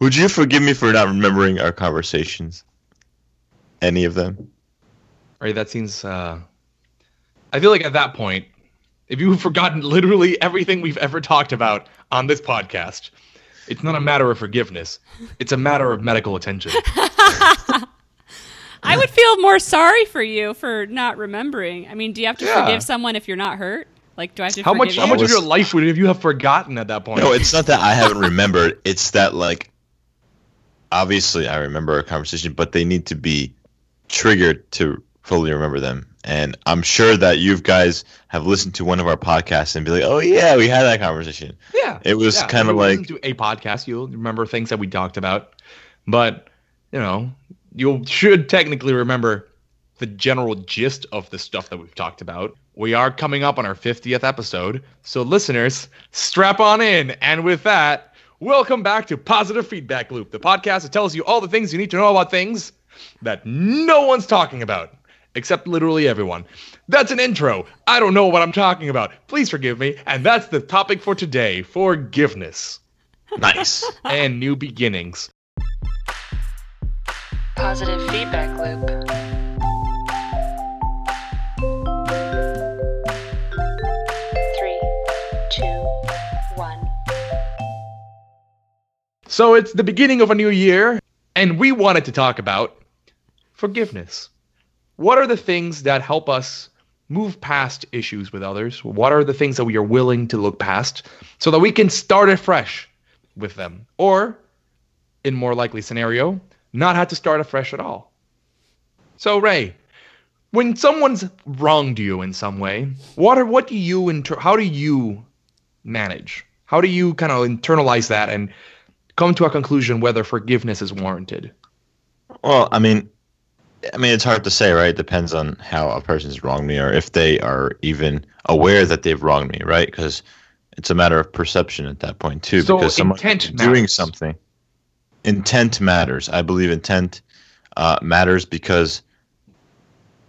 Would you forgive me for not remembering our conversations? Any of them? Right, that seems. Uh, I feel like at that point, if you've forgotten literally everything we've ever talked about on this podcast, it's not a matter of forgiveness. It's a matter of medical attention. I would feel more sorry for you for not remembering. I mean, do you have to Yeah. forgive someone if you're not hurt? Like, do I have to How forgive much? you? How much of your life would have you have forgotten at that point? No, it's not that I haven't remembered. It's that like obviously I remember a conversation, but they need to be triggered to fully remember them. And I'm sure that you guys have listened to one of our podcasts and be like, "Oh yeah, we had that conversation." Yeah, It was yeah. kinda like- to a podcast. You'll remember things that we talked about, but you know, you should technically remember the general gist of the stuff that we've talked about. We are coming up on our 50th episode, so listeners, strap on in. And with that, welcome back to Positive Feedback Loop, the podcast that tells you all the things you need to know about things that no one's talking about. Except literally everyone. That's an intro. I don't know what I'm talking about. Please forgive me. And that's the topic for today forgiveness Nice. and new beginnings. Positive feedback loop. So it's the beginning of a new year, and we wanted to talk about forgiveness. What are the things that help us move past issues with others? What are the things that we are willing to look past so that we can start afresh with them? Or, in more likely scenario, not have to start afresh at all. So, Ray, when someone's wronged you in some way, what are what do you inter- how do you manage? How do you kind of internalize that and come to a conclusion whether forgiveness is warranted? Well, I mean, I mean, it's hard to say, right? It depends on how a person's wronged me, or if they are even aware that they've wronged me, right? Because it's a matter of perception at that point too. So because someone doing something, intent matters. I believe intent uh, matters because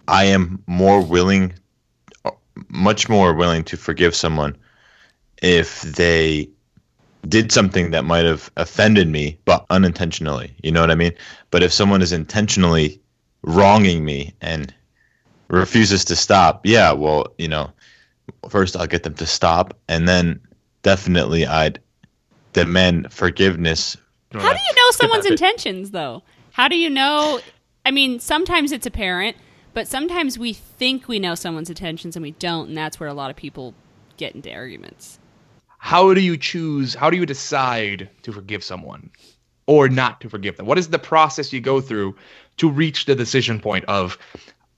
I am more willing, much more willing to forgive someone if they did something that might have offended me, but unintentionally. You know what I mean? But if someone is intentionally wronging me and refuses to stop, yeah, well, you know, first I'll get them to stop, and then definitely I'd demand forgiveness. How do you know someone's intentions, though? How do you know? I mean, sometimes it's apparent, but sometimes we think we know someone's intentions and we don't, and that's where a lot of people get into arguments. How do you choose? How do you decide to forgive someone or not to forgive them? What is the process you go through to reach the decision point of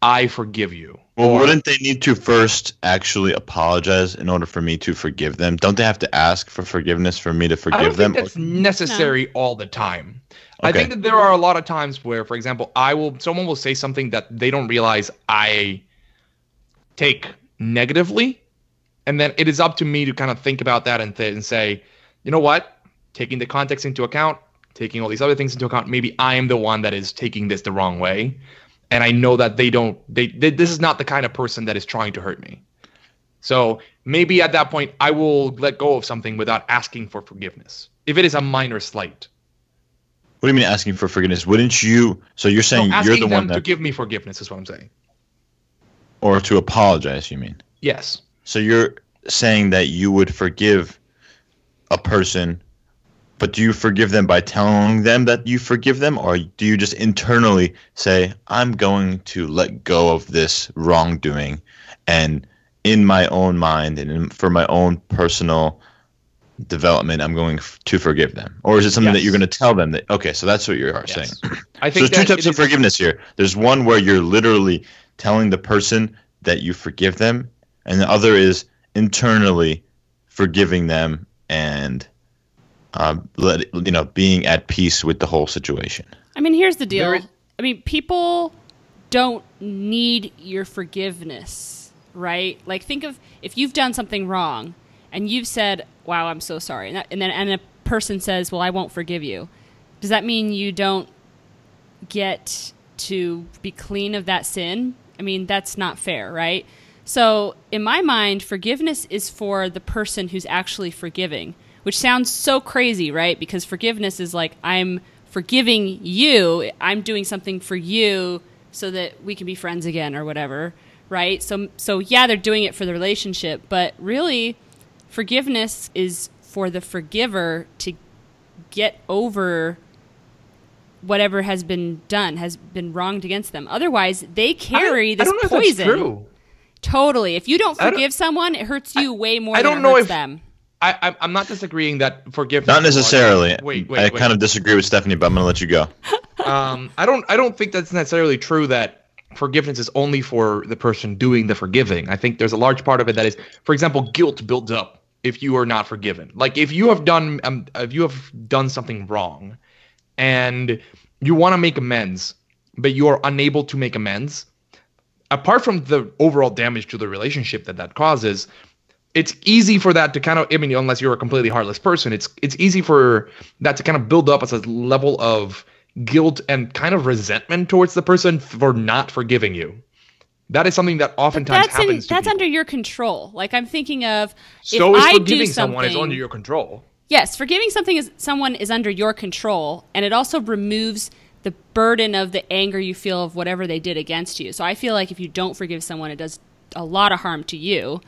I forgive you? Well, Or- wouldn't they need to first actually apologize in order for me to forgive them? Don't they have to ask for forgiveness for me to I forgive don't them? think that's necessary all the time. I think that there are a lot of times where, for example, I will someone will say something that they don't realize I take negatively, and then it is up to me to kind of think about that and, th- and say, you know what, taking the context into account, taking all these other things into account, maybe I am the one that is taking this the wrong way, and I know that they don't. They, they this is not the kind of person that is trying to hurt me. So maybe at that point, I will let go of something without asking for forgiveness. If it is a minor slight, What do you mean asking for forgiveness? Wouldn't you? So you're saying you're the one to that, give me forgiveness is what I'm saying. or to apologize? You mean? Yes. So you're saying that you would forgive a person, but do you forgive them by telling them that you forgive them, or do you just internally say, "I'm going to let go of this wrongdoing," and in my own mind and in, for my own personal development, I'm going f- to forgive them, or is it something that you're going to tell them that? Okay, so that's what you are Yes. saying. I So think there's two types of forgiveness here. There's one where you're literally telling the person that you forgive them, and the other is internally forgiving them and um, let you know being at peace with the whole situation. I mean, here's the deal. There is- I mean, people don't need your forgiveness, right? Like, think of if you've done something wrong and you've said, "Wow, I'm so sorry," and, that, and then and a person says, "Well, I won't forgive you." Does that mean you don't get to be clean of that sin? I mean, that's not fair, right? So, in my mind, forgiveness is for the person who's actually forgiving. which sounds so crazy, right? Because forgiveness is like I'm forgiving you, I'm doing something for you so that we can be friends again or whatever, right? So so yeah, they're doing it for the relationship, but really forgiveness is for the forgiver to get over whatever has been done has been wronged against them. Otherwise, they carry I this don't know if poison. That's true. Totally. If you don't I don't- forgive someone, it hurts you way more I don't it know hurts if- them. I, I'm- I'm not disagreeing that forgiveness. Not necessarily. largely- Wait, wait, I wait. kind of disagree with Stephanie, but I'm going to let you go. um, I don't I don't think that's necessarily true that forgiveness is only for the person doing the forgiving. I think there's a large part of it that is, for example, guilt builds up if you are not forgiven. Like if you have done um, if you have done something wrong, and you want to make amends, but you are unable to make amends. Apart from the overall damage to the relationship that that causes, it's easy for that to kind of I mean unless you're a completely heartless person it's it's easy for that to kind of build up as a level of guilt and kind of resentment towards the person for not forgiving you that is something that oftentimes that's in, happens to that's people. under your control. Like I'm thinking of so if is I do forgiving someone is under your control Yes, forgiving something is someone is under your control, and it also removes the burden of the anger you feel of whatever they did against you. So I feel like if you don't forgive someone, it does a lot of harm to you.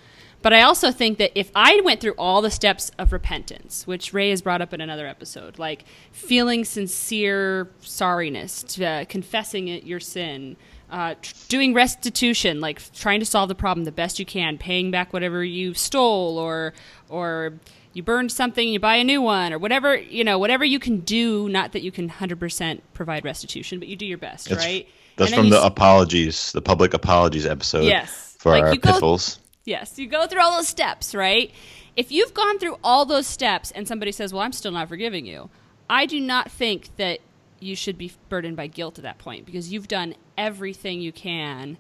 But I also think that if I went through all the steps of repentance, which Ray has brought up in another episode, like feeling sincere sorriness, uh, confessing it, your sin, uh, tr- doing restitution, like trying to solve the problem the best you can, paying back whatever you stole, or or you burned something, you buy a new one, or whatever you know, whatever you can do. Not that you can hundred percent provide restitution, but you do your best, That's, right? that's And from the s- apologies, the public apologies episode Yes. for Like, our you go- piffles. Yes, you go through all those steps, right? If you've gone through all those steps and somebody says, "Well, I'm still not forgiving you," I do not think that you should be burdened by guilt at that point because you've done everything you can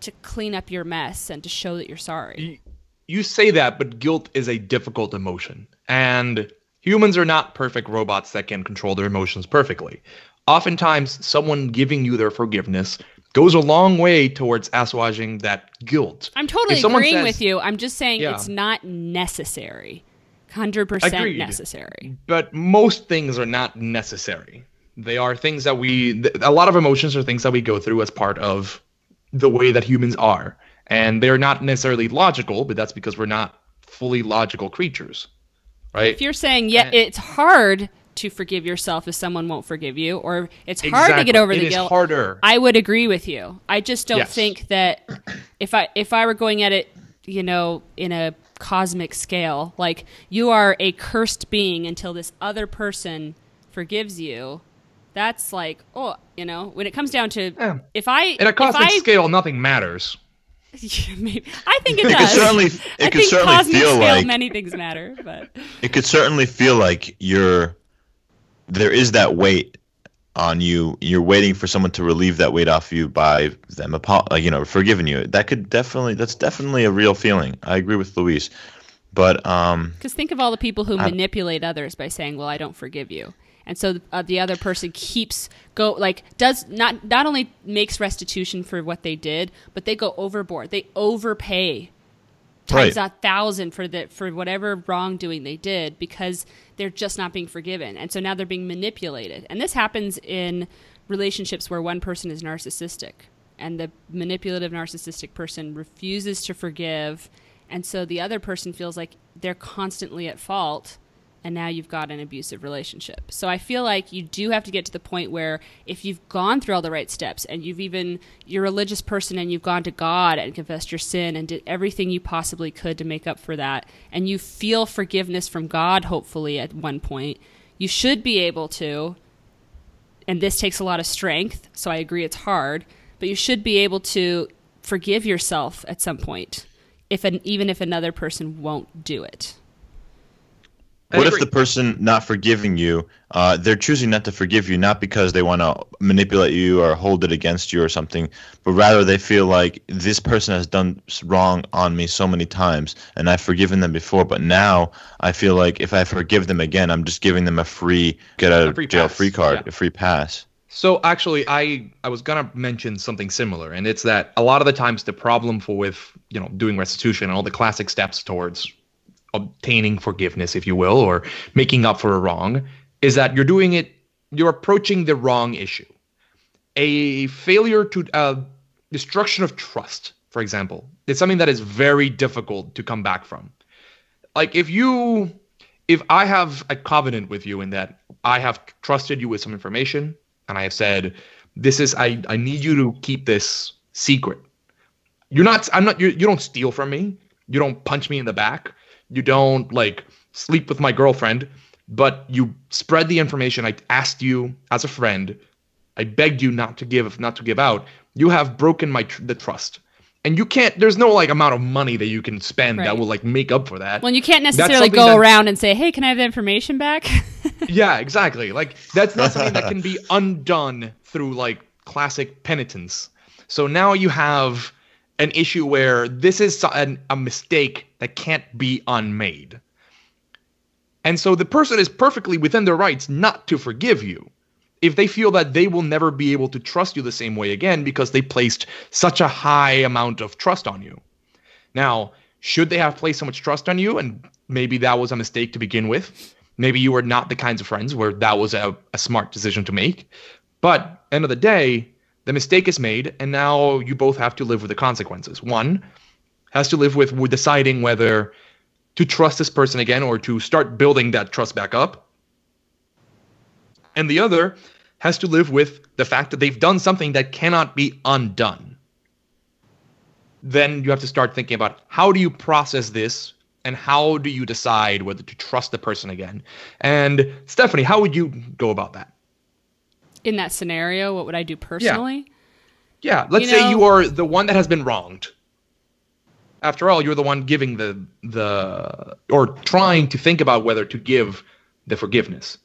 to clean up your mess and to show that you're sorry. You say that but guilt is a difficult emotion and humans are not perfect robots that can control their emotions perfectly oftentimes someone giving you their forgiveness goes a long way towards assuaging that guilt I'm totally agreeing says- with you. I'm just saying Yeah. it's not necessary. 100% Agreed. necessary. but most things are not necessary. They are things that we, th- a lot of emotions are things that we go through as part of the way that humans are. And they're not necessarily logical, but that's because we're not fully logical creatures. Right? If you're saying, yeah, And- it's hard to forgive yourself if someone won't forgive you, or it's hard to get over It the is guilt, harder. I would agree with you. I just don't Yes. think that if I if I were going at it, you know, in a cosmic scale, like you are a cursed being until this other person forgives you. That's like, oh, you know, when it comes down to Yeah. if I In a cosmic I, scale, nothing matters. maybe, I think it It does. could certainly, I it could think certainly cosmic feel scale like many things matter, but it could certainly feel like you're there is that weight on you. You're waiting for someone to relieve that weight off you by them uh, you know forgiving you. That could definitely that's definitely a real feeling. I agree with luis but um Because think of all the people who I- manipulate others by saying, "Well, I don't forgive you," and so uh, the other person keeps go like does not not only makes restitution for what they did, but they go overboard. They overpay times Right. a thousand for the for whatever wrongdoing they did because they're just not being forgiven, and so now they're being manipulated. And this happens in relationships where one person is narcissistic and the manipulative narcissistic person refuses to forgive and so the other person feels like they're constantly at fault and now you've got an abusive relationship. So I feel like you do have to get to the point where if you've gone through all the right steps and you've even you're a religious person and you've gone to God and confessed your sin and did everything you possibly could to make up for that and you feel forgiveness from God hopefully at one point, you should be able to and this takes a lot of strength, so I agree it's hard, but you should be able to forgive yourself at some point. If an, even if another person won't do it. I what if the person not forgiving you uh, they're choosing not to forgive you not because they want to manipulate you or hold it against you or something but rather they feel like this person has done wrong on me so many times and i've forgiven them before but now i feel like if i forgive them again i'm just giving them a free get out of jail pass, free card yeah. a free pass So actually, I I was gonna mention something similar, and it's that a lot of the times the problem for with you know doing restitution and all the classic steps towards obtaining forgiveness, if you will, or making up for a wrong, is that you're doing it, you're approaching the wrong issue. A failure to uh, destruction of trust, for example, is something that is very difficult to come back from. Like if you, if I have a covenant with you in that I have trusted you with some information and I have said, this is, I, I need you to keep this secret. You're not, I'm not, you, you don't steal from me. You don't punch me in the back. You don't like sleep with my girlfriend, but you spread the information I asked you as a friend. I begged you not to give, not to give out. You have broken my tr- the trust, and you can't. There's no like amount of money that you can spend Right. that will like make up for that. Well, you can't necessarily go that- around and say, "Hey, can I have the information back?" yeah, exactly. Like that's not something that can be undone through like classic penitence. So now you have an issue where this is an, a mistake that can't be unmade. And so the person is perfectly within their rights not to forgive you if they feel that they will never be able to trust you the same way again because they placed such a high amount of trust on you. Now, should they have placed so much trust on you and maybe that was a mistake to begin with? Maybe you were not the kinds of friends where that was a, a smart decision to make. But end of the day, the mistake is made, and now you both have to live with the consequences. One has to live with deciding whether to trust this person again or to start building that trust back up. And the other has to live with the fact that they've done something that cannot be undone. Then you have to start thinking about how do you process this and how do you decide whether to trust the person again? And Stephanie, how would you go about that? In that scenario, what would I do personally? Yeah, let's You say know- you are the one that has been wronged. After all, you're the one giving the the or trying to think about whether to give the forgiveness.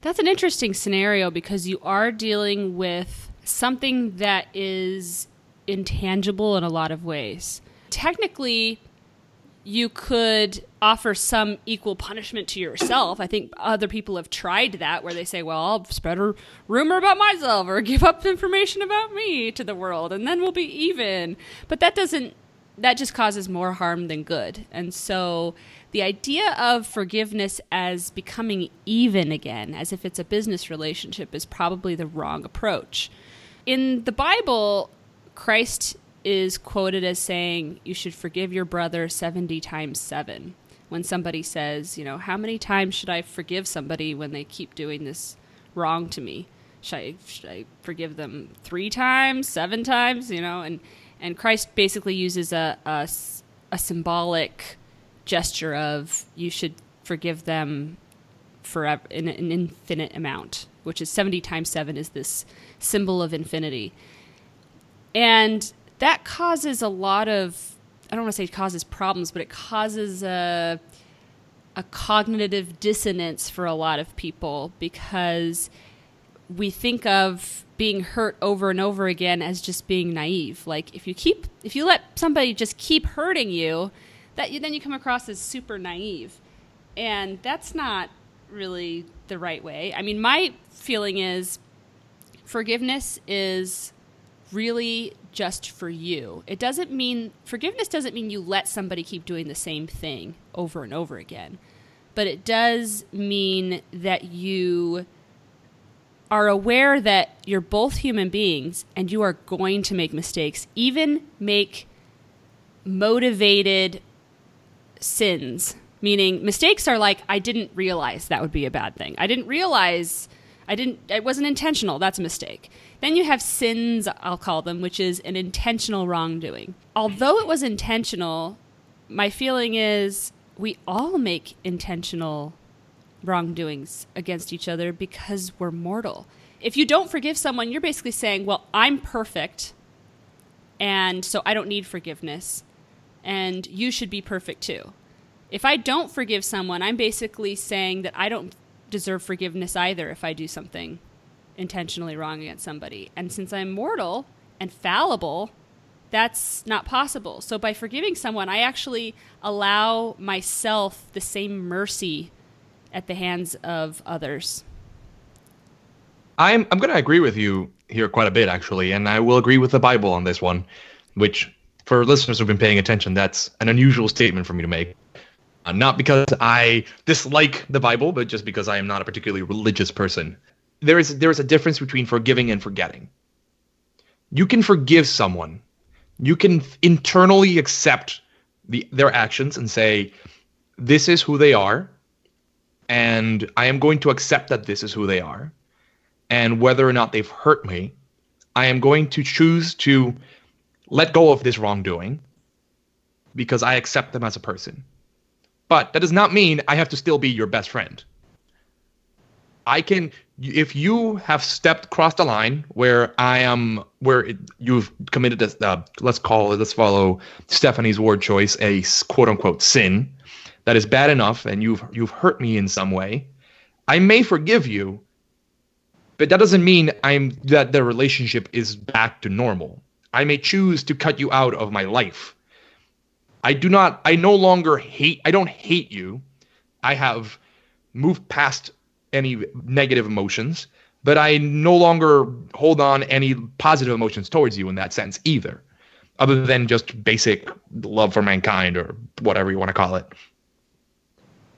That's an interesting scenario because you are dealing with something that is intangible in a lot of ways. Technically, you could offer some equal punishment to yourself. I think other people have tried that where they say, well, I'll spread a rumor about myself or give up information about me to the world and then we'll be even. But that doesn't, that just causes more harm than good. And so the idea of forgiveness as becoming even again, as if it's a business relationship, is probably the wrong approach. In the Bible, Christ is quoted as saying, You should forgive your brother 70 times 7. When somebody says, You know, how many times should I forgive somebody when they keep doing this wrong to me? Should I, should I forgive them three times, seven times? You know, and, and Christ basically uses a a symbolic gesture of you should forgive them forever in an infinite amount, which is 70 times 7 is this symbol of infinity. And that causes a lot of, I don't want to say causes problems, but it causes a, a cognitive dissonance for a lot of people because we think of being hurt over and over again as just being naive. Like if you keep, if you let somebody just keep hurting you, that you, then you come across as super naive, and that's not really the right way. I mean, my feeling is forgiveness is really just for you. It doesn't mean forgiveness doesn't mean you let somebody keep doing the same thing over and over again. But it does mean that you are aware that you're both human beings and you are going to make mistakes, even make motivated sins. Meaning, mistakes are like, I didn't realize that would be a bad thing. I didn't realize, I didn't, it wasn't intentional. That's a mistake. Then you have sins, I'll call them, which is an intentional wrongdoing. Although it was intentional, my feeling is we all make intentional wrongdoings against each other because we're mortal. If you don't forgive someone, you're basically saying, Well, I'm perfect, and so I don't need forgiveness, and you should be perfect too. If I don't forgive someone, I'm basically saying that I don't deserve forgiveness either if I do something intentionally wrong against somebody. And since I'm mortal and fallible, that's not possible. So by forgiving someone, I actually allow myself the same mercy at the hands of others. I'm I'm going to agree with you here quite a bit actually, and I will agree with the Bible on this one, which for listeners who've been paying attention, that's an unusual statement for me to make. Uh, not because I dislike the Bible, but just because I am not a particularly religious person. There is there is a difference between forgiving and forgetting. You can forgive someone. You can internally accept the their actions and say, "This is who they are, and I am going to accept that this is who they are, and whether or not they've hurt me, I am going to choose to let go of this wrongdoing because I accept them as a person." But that does not mean I have to still be your best friend. I can, if you have stepped across the line where I am, where it, you've committed a, uh, let's call it, let's follow Stephanie's word choice, a quote unquote sin that is bad enough, and you've you've hurt me in some way, I may forgive you, but that doesn't mean I'm that the relationship is back to normal. I may choose to cut you out of my life I do not, I no longer hate, I don't hate you. I have moved past any negative emotions, but I no longer hold on any positive emotions towards you in that sense either, other than just basic love for mankind or whatever you want to call it.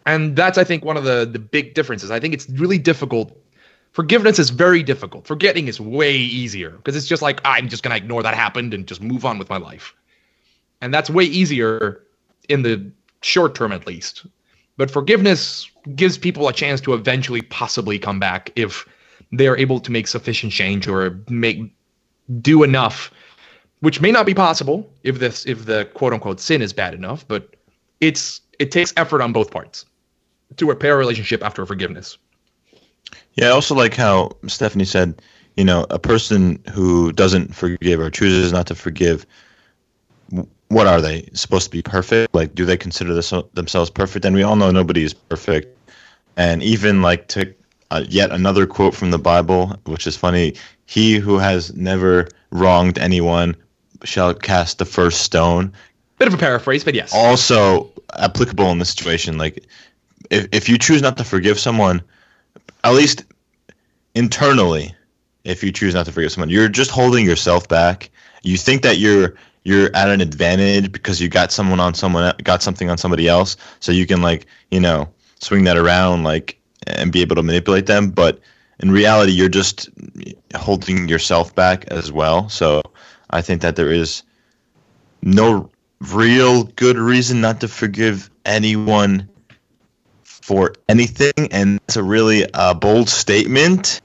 And that's, I think, one of the, the big differences. I think it's really difficult. Forgiveness is very difficult. Forgetting is way easier because it's just like, I'm just going to ignore that happened and just move on with my life and that's way easier in the short term at least. But forgiveness gives people a chance to eventually possibly come back if they're able to make sufficient change or make do enough, which may not be possible if this if the quote unquote sin is bad enough, but it's it takes effort on both parts to repair a relationship after forgiveness. Yeah, I also like how Stephanie said, you know, a person who doesn't forgive or chooses not to forgive what are they supposed to be perfect? Like, do they consider this, themselves perfect? And we all know nobody is perfect. And even like to uh, yet another quote from the Bible, which is funny: "He who has never wronged anyone shall cast the first stone." Bit of a paraphrase, but yes. Also applicable in this situation. Like, if if you choose not to forgive someone, at least internally, if you choose not to forgive someone, you're just holding yourself back. You think that you're you're at an advantage because you got someone on someone got something on somebody else. So you can like you know swing that around like and be able to manipulate them. But in reality you're just holding yourself back as well. So i think that there is no real good reason not to forgive anyone for anything. And it's a really uh, bold statement.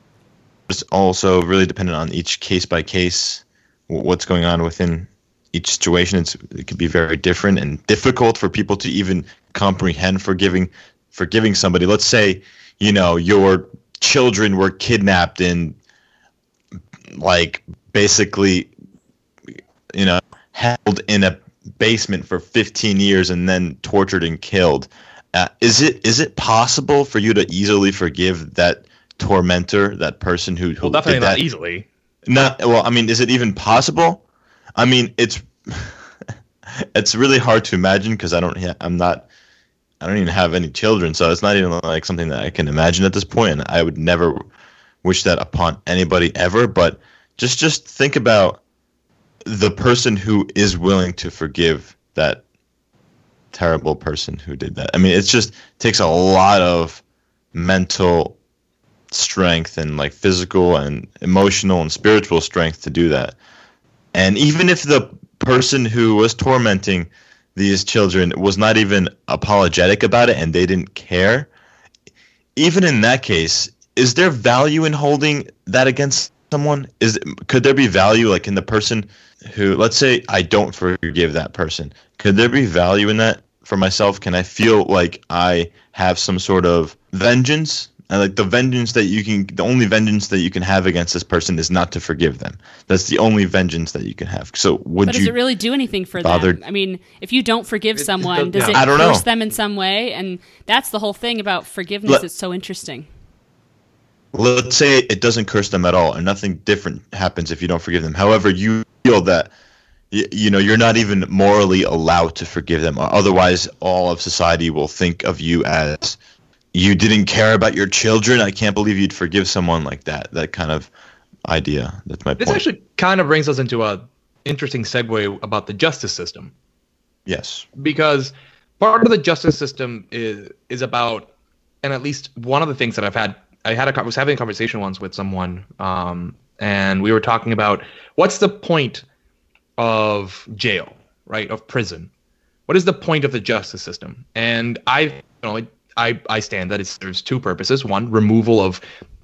It's also really dependent on each case by case what's going on within each situation it's, it can be very different and difficult for people to even comprehend forgiving forgiving somebody. Let's say you know your children were kidnapped and like basically you know held in a basement for 15 years and then tortured and killed. Uh, is it is it possible for you to easily forgive that tormentor that person who, who well definitely did not that? easily. Not well i mean is it even possible I mean, it's it's really hard to imagine because I don't. I'm not. I don't even have any children, so it's not even like something that I can imagine at this point. And I would never wish that upon anybody ever. But just just think about the person who is willing to forgive that terrible person who did that. I mean, it just takes a lot of mental strength and like physical and emotional and spiritual strength to do that. And even if the person who was tormenting these children was not even apologetic about it and they didn't care, even in that case, is there value in holding that against someone? Is could there be value like in the person who let's say I don't forgive that person? Could there be value in that for myself? Can I feel like I have some sort of vengeance and like the vengeance that you can, the only vengeance that you can have against this person is not to forgive them. That's the only vengeance that you can have. So would but you? does it really do anything for bother- them? I mean, if you don't forgive It- it someone, does- does it I don't know. them in some way? And that's the whole thing about forgiveness. Let- it's so interesting. let's say it doesn't curse them at all, and nothing different happens if you don't forgive them. However, you feel that. y- You know, you're not even morally allowed to forgive them. Otherwise, all of society will think of you as you didn't care about your children. I can't believe you'd forgive someone like that. That kind of idea. That's my this point. actually kind of brings us into a interesting segue about the justice system yes. because part of the justice system is is about, and at least one of the things that I've had, I had a was having a conversation once with someone, um, and we were talking about what's the point of jail, right? Of prison. What is the point of the justice system? And I, you know, I I stand that it serves two purposes: one, removal of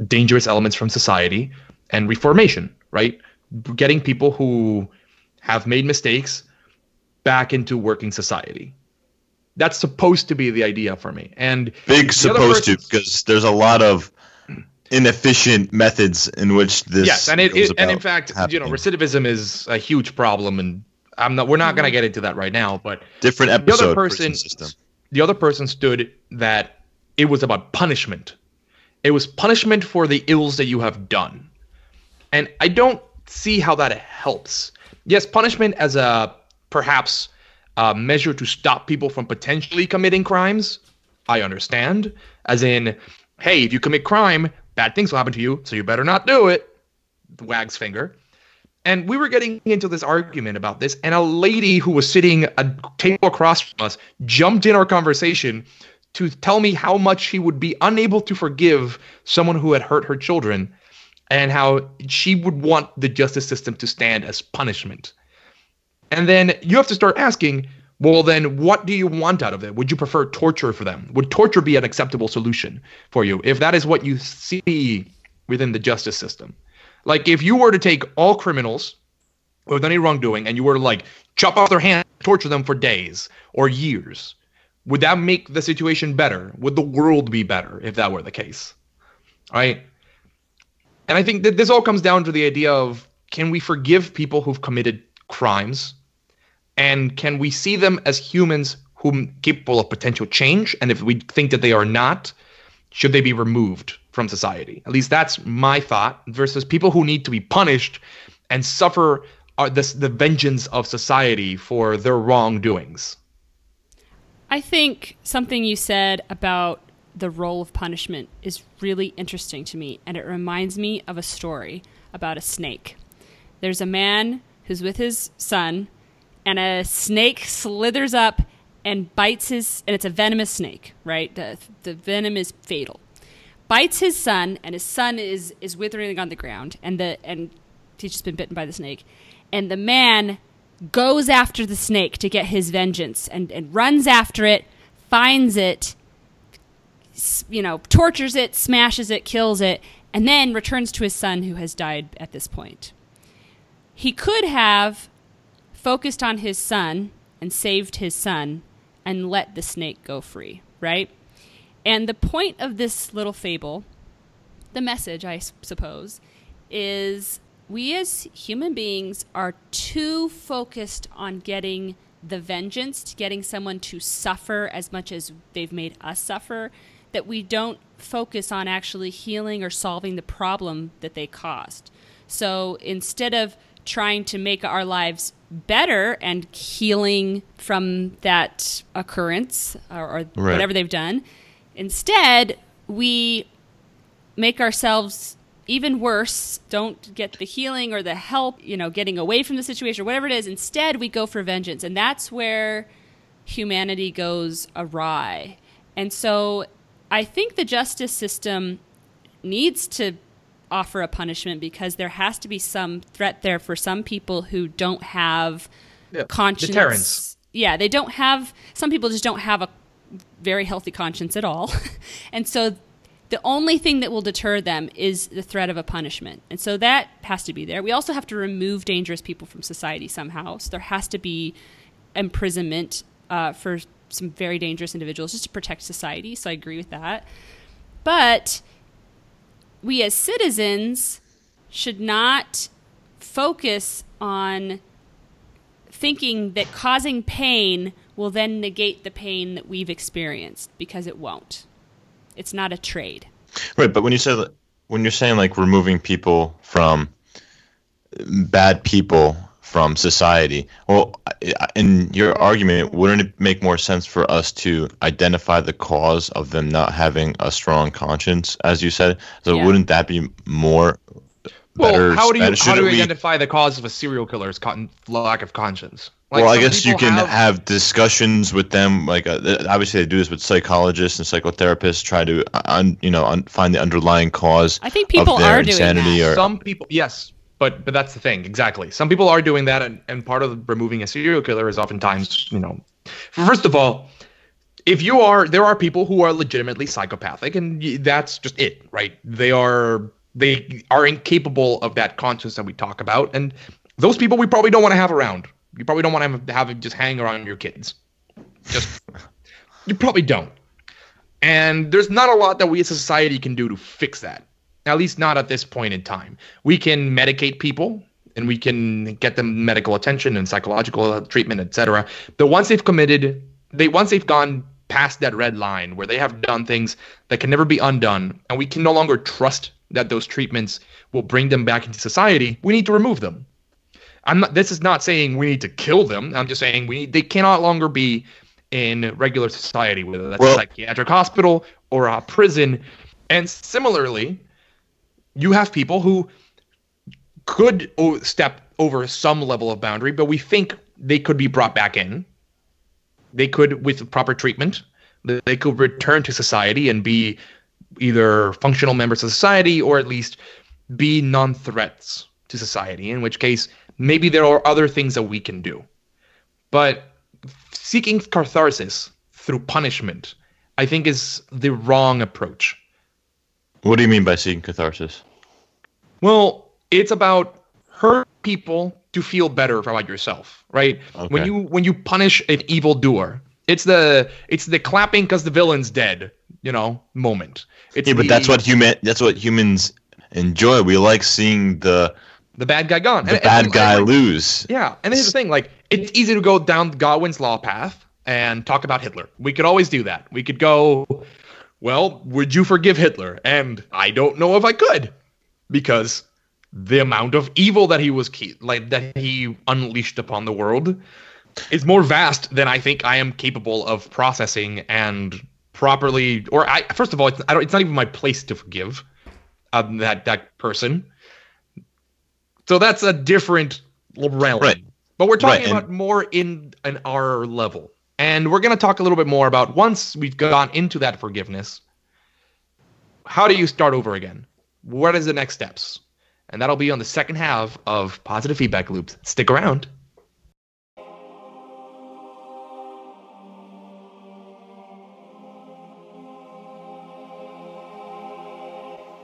dangerous elements from society, and reformation, right? Getting people who have made mistakes back into working society. That's supposed to be the idea for me. And Big the other supposed to because there's a lot of inefficient methods in which this. yes, and it, goes it and in about fact, you know, recidivism is a huge problem, and I'm not. We're not going to mm-hmm. get into that right now, but different episode the other prison person system. The other person stood that it was about punishment. It was punishment for the ills that you have done. And I don't see how that helps. Yes, punishment as a perhaps a measure to stop people from potentially committing crimes, I understand. As in, hey, if you commit crime, bad things will happen to you, so you better not do it. Wags finger. And we were getting into this argument about this, and a lady who was sitting a table across from us jumped in our conversation to tell me how much she would be unable to forgive someone who had hurt her children and how she would want the justice system to stand as punishment. And then you have to start asking, well, then what do you want out of it? Would you prefer torture for them? Would torture be an acceptable solution for you if that is what you see within the justice system? Like if you were to take all criminals with any wrongdoing and you were to like chop off their hand, torture them for days or years, would that make the situation better? Would the world be better if that were the case? Right? And I think that this all comes down to the idea of can we forgive people who've committed crimes? And can we see them as humans whom capable of potential change? And if we think that they are not, should they be removed from society? At least that's my thought. Versus people who need to be punished and suffer uh, this, the vengeance of society for their wrongdoings. I think something you said about the role of punishment is really interesting to me, and it reminds me of a story about a snake. There's a man who's with his son, and a snake slithers up and bites his, and it's a venomous snake, right? The, the venom is fatal. Bites his son, and his son is is withering on the ground, and the and he's just been bitten by the snake, and the man goes after the snake to get his vengeance and, and runs after it, finds it, you know, tortures it, smashes it, kills it, and then returns to his son who has died at this point. He could have focused on his son and saved his son and let the snake go free, right? And the point of this little fable, the message, I suppose, is we as human beings are too focused on getting the vengeance, getting someone to suffer as much as they've made us suffer, that we don't focus on actually healing or solving the problem that they caused. So instead of trying to make our lives better and healing from that occurrence or, or Right. whatever they've done, instead we make ourselves even worse, don't get the healing or the help, you know, getting away from the situation or whatever it is. Instead, we go for vengeance. And that's where humanity goes awry. And so I think the justice system needs to offer a punishment because there has to be some threat there for some people who don't have Yeah, conscience. deterrence. Yeah, they don't have, some people just don't have a very healthy conscience at all. and so the only thing that will deter them is the threat of a punishment. And so that has to be there. We also have to remove dangerous people from society somehow. So there has to be imprisonment uh, for some very dangerous individuals just to protect society. So I agree with that. But we as citizens should not focus on thinking that causing pain will then negate the pain that we've experienced because it won't. It's not a trade. Right, but when you say that- when you're saying like removing people from bad people from society, well, in your argument, wouldn't it make more sense for us to identify the cause of them not having a strong conscience, as you said? So Yeah. wouldn't that be more Well, better. how do you better- how do shouldn't you we- identify the cause of a serial killer's con- lack of conscience? Like, well, I guess you can have- have, discussions with them. Like, uh, obviously, they do this with psychologists and psychotherapists. Try to, uh, un, you know, un- find the underlying cause. I think people of their are doing insanity that. or some people yes but but that's the thing exactly. Some people are doing that and, and part of removing a serial killer is oftentimes you know first of all if you are there are people who are legitimately psychopathic and that's just it right? They are they are incapable of that conscience that we talk about and those people we probably don't want to have around. You probably don't want to have, have just hang around your kids. Just you probably don't. And there's not a lot that we as a society can do to fix that. At least not at this point in time. We can medicate people and we can get them medical attention and psychological treatment, etc. But once they've committed, they once they've gone past that red line where they have done things that can never be undone, and we can no longer trust that those treatments will bring them back into society, we need to remove them. I'm not. This is not saying we need to kill them. I'm just saying we they cannot longer be in regular society, whether that's Well- a psychiatric hospital or a prison. And similarly, you have people who could step over some level of boundary, but we think they could be brought back in. They could, with proper treatment, they could return to society and be either functional members of society or at least be non threats to society, in which case, maybe there are other things that we can do. But seeking catharsis through punishment, I think, is the wrong approach. What do you mean by seeking catharsis? Well, it's about hurt people to feel better about yourself, right? Okay. When you when you punish an evil doer, it's the it's the clapping because the villain's dead, you know, moment. It's Yeah, but the- that's what human. That's what humans enjoy. We like seeing the the bad guy gone. the And- bad and- guy and- lose. Yeah, and here's the thing: like, it's easy to go down Godwin's law path and talk about Hitler. We could always do that. We could go, well, would you forgive Hitler? And I don't know if I could, because the amount of evil that he was ke- like that he unleashed upon the world is more vast than I think I am capable of processing and properly. Or I, first of all, it's, I don't. It's not even my place to forgive um, that that person. So that's a different realm. Right. But we're talking Right, about more in an our level. And we're going to talk a little bit more about once we've gone into that forgiveness, how do you start over again? What is the next steps? And that'll be on the second half of Positive Feedback Loops. Stick around.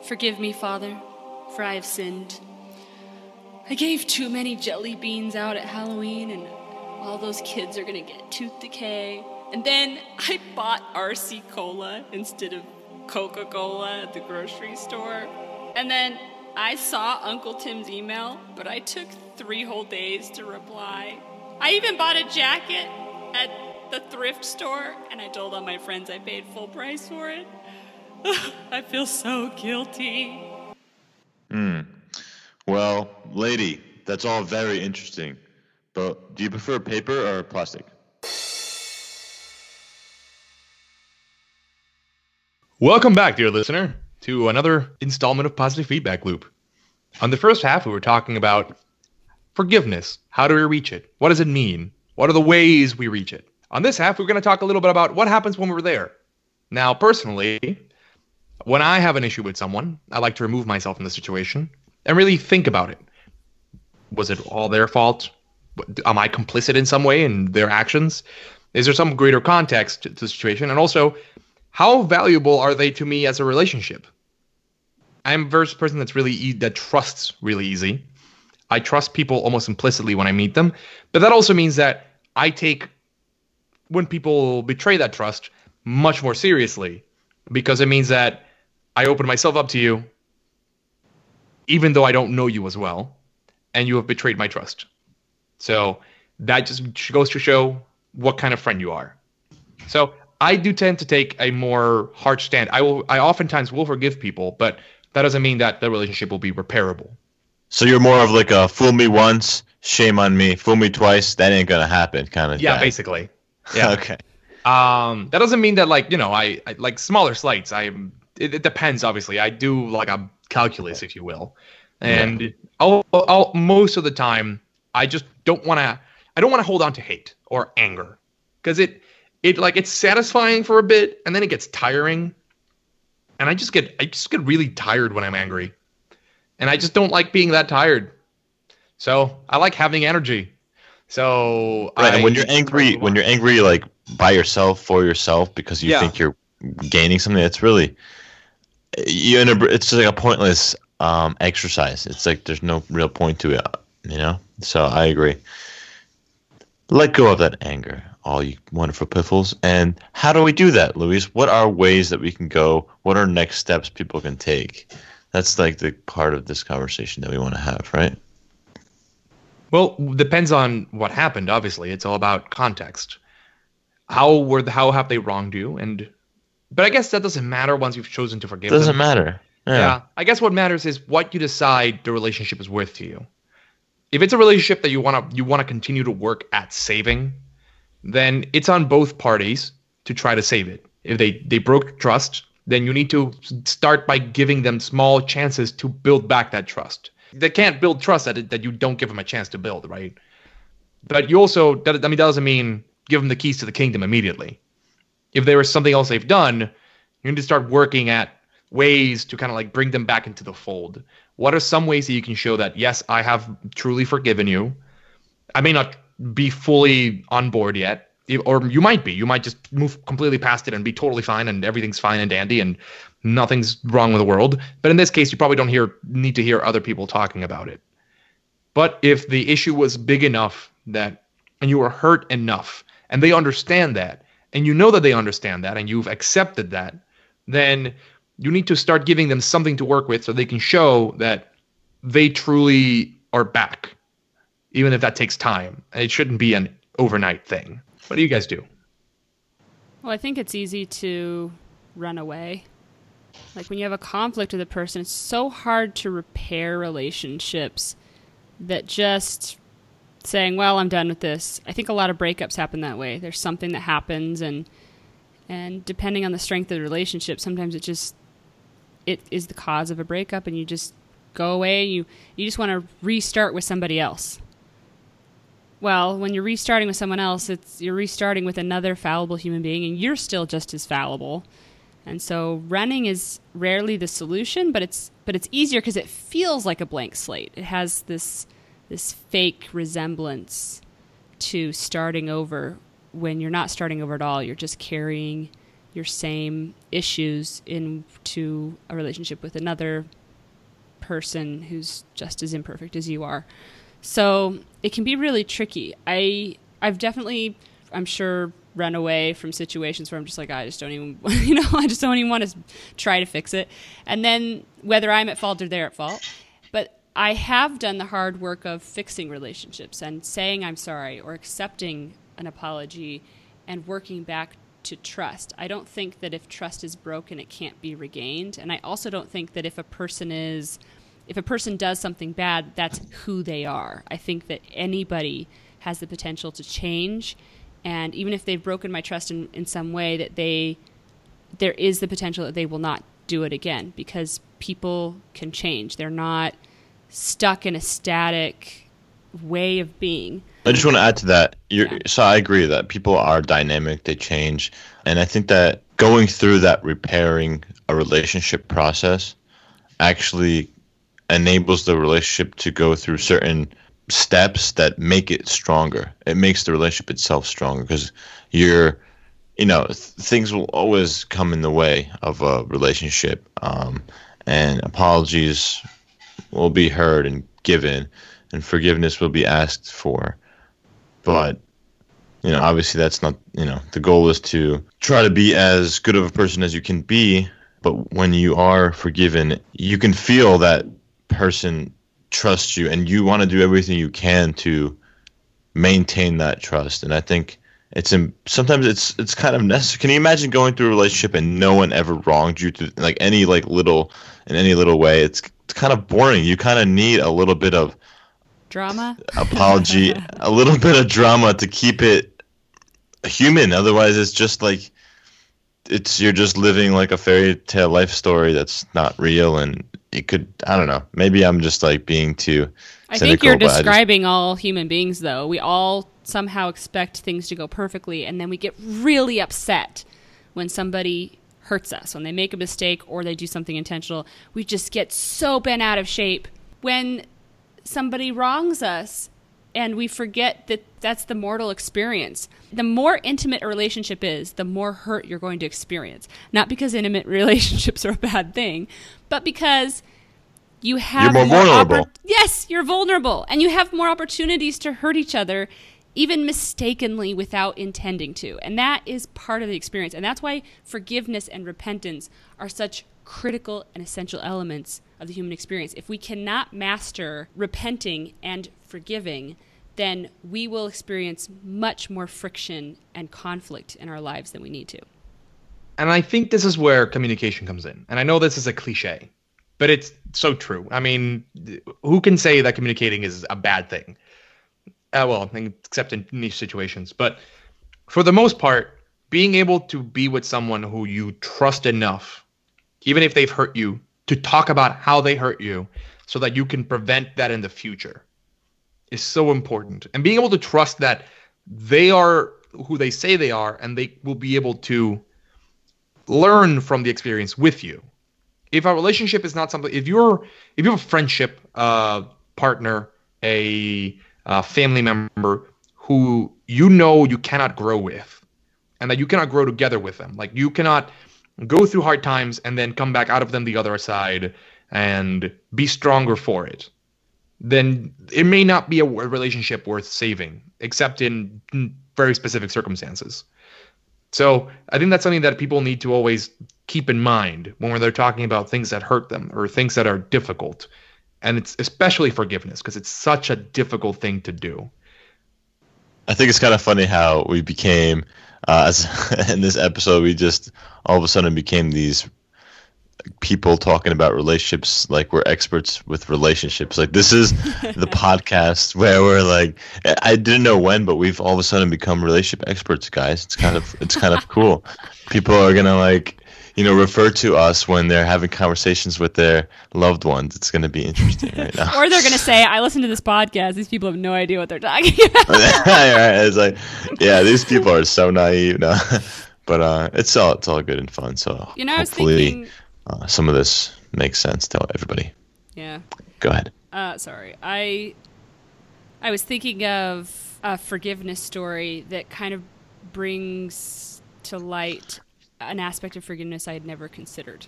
Forgive me, Father, for I have sinned. I gave too many jelly beans out at Halloween, and all those kids are gonna get tooth decay. And then I bought RC Cola instead of Coca Cola at the grocery store. And then I saw Uncle Tim's email, but I took three whole days to reply. I even bought a jacket at the thrift store, and I told all my friends I paid full price for it. I feel so guilty. Hmm. Well, lady, that's all very interesting. But do you prefer paper or plastic? Welcome back, dear listener, to another installment of Positive Feedback Loop. On the first half, we were talking about forgiveness. How do we reach it? What does it mean? What are the ways we reach it? On this half, we're going to talk a little bit about what happens when we're there. Now, personally, when I have an issue with someone, I like to remove myself from the situation and really think about it. Was it all their fault? Am I complicit in some way in their actions? Is there some greater context to the situation? And also, how valuable are they to me as a relationship? I'm a person that's really e- that trusts really easy. I trust people almost implicitly when I meet them, but that also means that I take when people betray that trust much more seriously because it means that I open myself up to you even though I don't know you as well and you have betrayed my trust. So that just goes to show what kind of friend you are. So I do tend to take a more hard stand. I will. I oftentimes will forgive people, but that doesn't mean that the relationship will be repairable. So you're more of like a fool me once, shame on me. Fool me twice, that ain't gonna happen kind of Yeah, guy. basically. Yeah. okay. Um, that doesn't mean that like you know I, I like smaller slights. I it, it depends obviously. I do like a calculus, if you will. and I'll, I'll most of the time I just don't want to I don't want to hold on to hate or anger because it it like it's satisfying for a bit and then it gets tiring and I just get I just get really tired when I'm angry and I just don't like being that tired so I like having energy so Right, I and when you're angry, when you're angry, like by yourself for yourself because you Yeah. think you're gaining something, it's really you. It's just like a pointless um, exercise. It's like there's no real point to it, you know. So I agree. Let go of that anger, all you wonderful piffles. And how do we do that, Luis? What are ways that we can go? What are next steps people can take? That's like the part of this conversation that we want to have, right? Well, depends on what happened. Obviously, it's all about context. How were the, how have they wronged you? And but I guess that doesn't matter once you've chosen to forgive It Doesn't them. matter. Yeah. Yeah. I guess what matters is what you decide the relationship is worth to you. If it's a relationship that you want to you want to continue to work at saving, then it's on both parties to try to save it. If they they broke trust, then you need to start by giving them small chances to build back that trust. They can't build trust that that you don't give them a chance to build, right? But you also that I mean that doesn't mean give them the keys to the kingdom immediately. If there is something else they've done, you need to start working at ways to kind of like bring them back into the fold. What are some ways that you can show that yes, I have truly forgiven you? I may not be fully on board yet, or you might be. You might just move completely past it and be totally fine, and everything's fine and dandy, and nothing's wrong with the world. But in this case, you probably don't hear need to hear other people talking about it. But if the issue was big enough that, and you were hurt enough, and they understand that, and you know that they understand that, and you've accepted that, then you need to start giving them something to work with so they can show that they truly are back, even if that takes time. And it shouldn't be an overnight thing. What do you guys do? Well, I think it's easy to run away. Like when you have a conflict with a person, it's so hard to repair relationships that just saying, "Well, I'm done with this." I think a lot of breakups happen that way. There's something that happens and and depending on the strength of the relationship, sometimes it just it is the cause of a breakup and you just go away, you you just want to restart with somebody else. Well, when you're restarting with someone else, it's you're restarting with another fallible human being, and you're still just as fallible. And so, running is rarely the solution, but it's but it's easier because it feels like a blank slate. It has this this fake resemblance to starting over when you're not starting over at all. You're just carrying your same issues into a relationship with another person who's just as imperfect as you are. So it can be really tricky. I I've definitely I'm sure run away from situations where I'm just like I just don't even you know I just don't even want to try to fix it. And then whether I'm at fault or they're at fault, but I have done the hard work of fixing relationships and saying I'm sorry or accepting an apology and working back to trust. I don't think that if trust is broken it can't be regained and I also don't think that if a person is if a person does something bad, that's who they are. I think that anybody has the potential to change, and even if they've broken my trust in, in some way, that they there is the potential that they will not do it again because people can change. They're not stuck in a static way of being. I just want to add to that. You're, So I agree that people are dynamic; they change, and I think that going through that repairing a relationship process actually enables the relationship to go through certain steps that make it stronger. It makes the relationship itself stronger because you're, you know, th- things will always come in the way of a relationship, um, and apologies will be heard and given, and forgiveness will be asked for. But you know, obviously that's not, you know, the goal is to try to be as good of a person as you can be, but when you are forgiven, you can feel that person trusts you and you want to do everything you can to maintain that trust. And I think it's in, sometimes it's it's kind of necessary. Can you imagine going through a relationship and no one ever wronged you to like any like little in any little way? It's it's kind of boring. You kind of need a little bit of Drama? apology, a little bit of drama to keep it human. Otherwise, it's just like it's you're just living like a fairy tale life story that's not real, and it could. I don't know. Maybe I'm just like being too. I think you're I just- describing all human beings, though. We all somehow expect things to go perfectly, and then we get really upset when somebody hurts us, when they make a mistake or they do something intentional. We just get so bent out of shape when somebody wrongs us and we forget that that's the mortal experience. The more intimate a relationship is, the more hurt you're going to experience. Not because intimate relationships are a bad thing, but because you have more vulnerable. yes, you're vulnerable, and you have more opportunities to hurt each other, even mistakenly without intending to. And that is part of the experience. And that's why forgiveness and repentance are such critical and essential elements of the human experience. If we cannot master repenting and forgiving, then we will experience much more friction and conflict in our lives than we need to. And I think this is where communication comes in. And I know this is a cliche, but it's so true. I mean, who can say that communicating is a bad thing? Uh, well, except in niche situations. But for the most part, being able to be with someone who you trust enough, even if they've hurt you, to talk about how they hurt you so that you can prevent that in the future is so important. And being able to trust that they are who they say they are and they will be able to learn from the experience with you. If a relationship is not something, if you're, if you have a friendship uh, partner, a uh, family member who you know you cannot grow with, and that you cannot grow together with them, like you cannot go through hard times and then come back out of them the other side and be stronger for it, then it may not be a relationship worth saving, except in very specific circumstances. So I think that's something that people need to always keep in mind when they're talking about things that hurt them or things that are difficult. And it's especially forgiveness because it's such a difficult thing to do. I think it's kind of funny how we became, uh, as in this episode, we just all of a sudden became these people talking about relationships like we're experts with relationships. Like this is the podcast where we're like, I didn't know when, but we've all of a sudden become relationship experts, guys. It's kind of it's kind of cool. People are gonna like. You know, refer to us when they're having conversations with their loved ones. It's going to be interesting right now. Or they're going to say, I listened to this podcast. These people have no idea what they're talking about. it's like, yeah, these people are so naive. No. But uh, it's all it's all good and fun. So You know, hopefully thinking. uh, some of this makes sense to everybody. Yeah. Go ahead. Uh, sorry. I I was thinking of a forgiveness story that kind of brings to light an aspect of forgiveness I had never considered.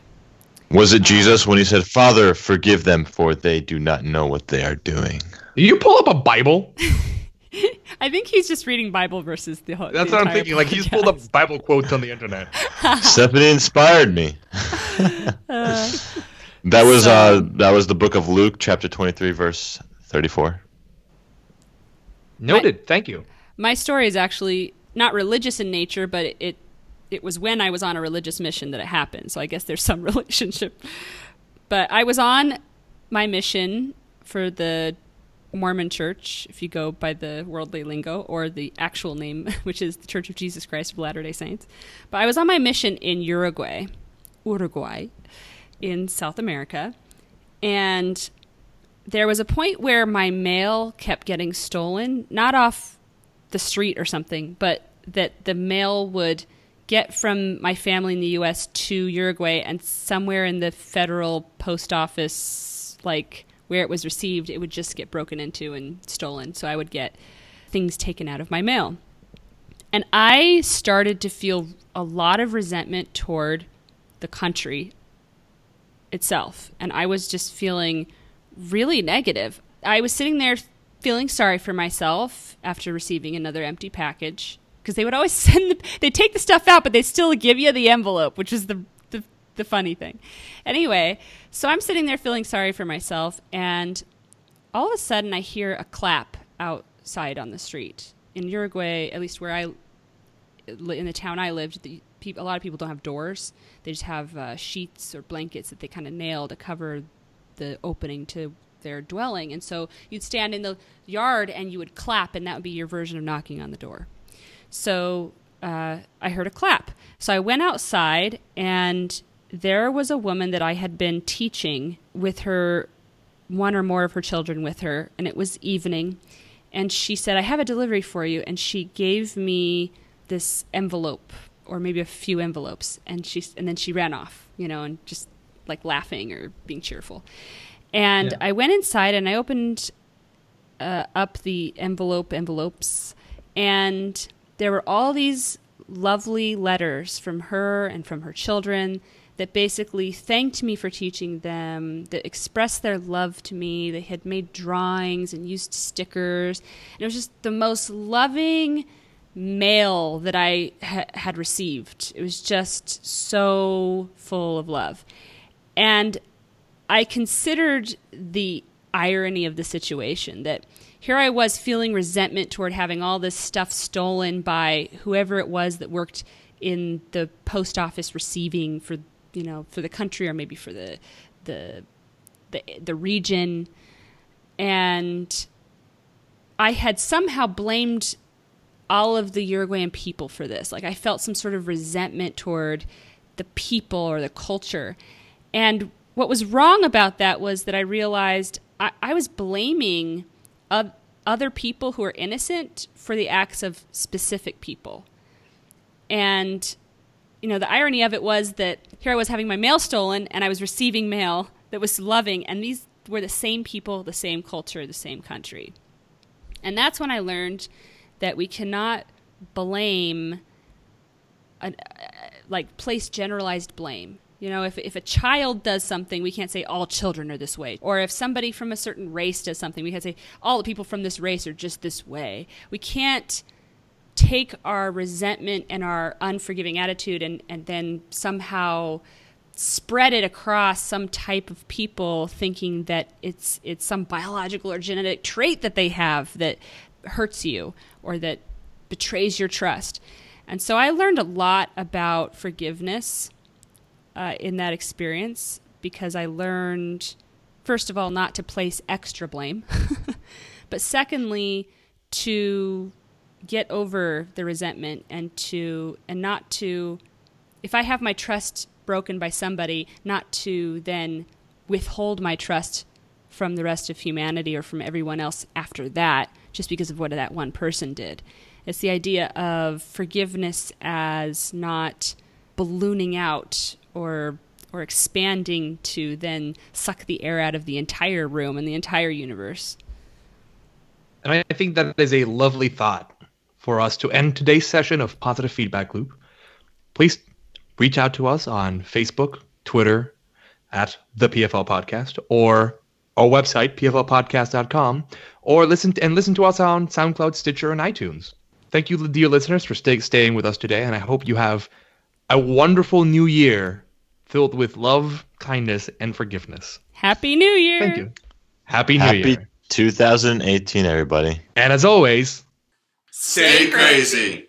Was it Jesus when he said, "Father, forgive them, for they do not know what they are doing"? Did you pull up a Bible? I think he's just reading Bible verses the whole. That's the what I'm entire thinking. Like he's pulled up Bible quotes on the internet. Stephanie inspired me. that was So- uh, that was the book of Luke, chapter twenty-three, verse thirty-four. Noted. Thank you. My story is actually not religious in nature, but it, it it was when I was on a religious mission that it happened. So I guess there's some relationship. But I was on my mission for the Mormon Church, if you go by the worldly lingo, or the actual name, which is the Church of Jesus Christ of Latter day Saints. But I was on my mission in Uruguay, Uruguay, in South America. And there was a point where my mail kept getting stolen, not off the street or something, but that the mail would get from my family in the US to Uruguay and somewhere in the federal post office like where it was received it would just get broken into and stolen so I would get things taken out of my mail. And I started to feel a lot of resentment toward the country itself. And I was just feeling really negative. I was sitting there feeling sorry for myself after receiving another empty package because they would always send the, they take the stuff out but they still give you the envelope which is the, the the funny thing anyway so i'm sitting there feeling sorry for myself and all of a sudden i hear a clap outside on the street in uruguay at least where i in the town I lived, the a lot of people don't have doors. They just have uh, sheets or blankets that they kind of nail to cover the opening to their dwelling. And so you'd stand in the yard and you would clap, and that would be your version of knocking on the door. So uh, I heard a clap. So I went outside, and there was a woman that I had been teaching with her, one or more of her children with her, and it was evening. And she said, I have a delivery for you. And she gave me this envelope or maybe a few envelopes. And, she, and then she ran off, you know, and just like laughing or being cheerful. And Yeah. I went inside and I opened uh, up the envelope envelopes, and there were all these lovely letters from her and from her children that basically thanked me for teaching them, that expressed their love to me. They had made drawings and used stickers. And it was just the most loving mail that I ha- had received. It was just so full of love. And I considered the irony of the situation that here I was feeling resentment toward having all this stuff stolen by whoever it was that worked in the post office receiving for you know for the country or maybe for the the the, the region and I had somehow blamed all of the Uruguayan people for this. Like I felt some sort of resentment toward the people or the culture. And what was wrong about that was that I realized I, I was blaming other people who are innocent for the acts of specific people. And, you know, the irony of it was that here I was having my mail stolen and I was receiving mail that was loving, and these were the same people, the same culture, the same country. And that's when I learned that we cannot blame, uh, like, place generalized blame. You know, if, if a child does something, we can't say all children are this way. Or if somebody from a certain race does something, we can't say all the people from this race are just this way. We can't take our resentment and our unforgiving attitude and, and then somehow spread it across some type of people thinking that it's it's some biological or genetic trait that they have that hurts you or that betrays your trust. And so I learned a lot about forgiveness uh, in that experience because I learned, first of all, not to place extra blame, but secondly, to get over the resentment and to and not to if I have my trust broken by somebody, not to then withhold my trust from the rest of humanity or from everyone else after that just because of what that one person did. It's the idea of forgiveness as not ballooning out or or expanding to then suck the air out of the entire room and the entire universe. And I think that is a lovely thought for us to end today's session of Positive Feedback Loop. Please reach out to us on Facebook, Twitter, at the PFL Podcast, or our website, pflpodcast.com, or listen and listen to us on SoundCloud, Stitcher, and iTunes. Thank you, dear listeners, for stay, staying with us today, and I hope you have a wonderful new year filled with love, kindness, and forgiveness. Happy New Year! Thank you. Happy New Year. Happy Year. 2018, everybody. And as always, Stay crazy.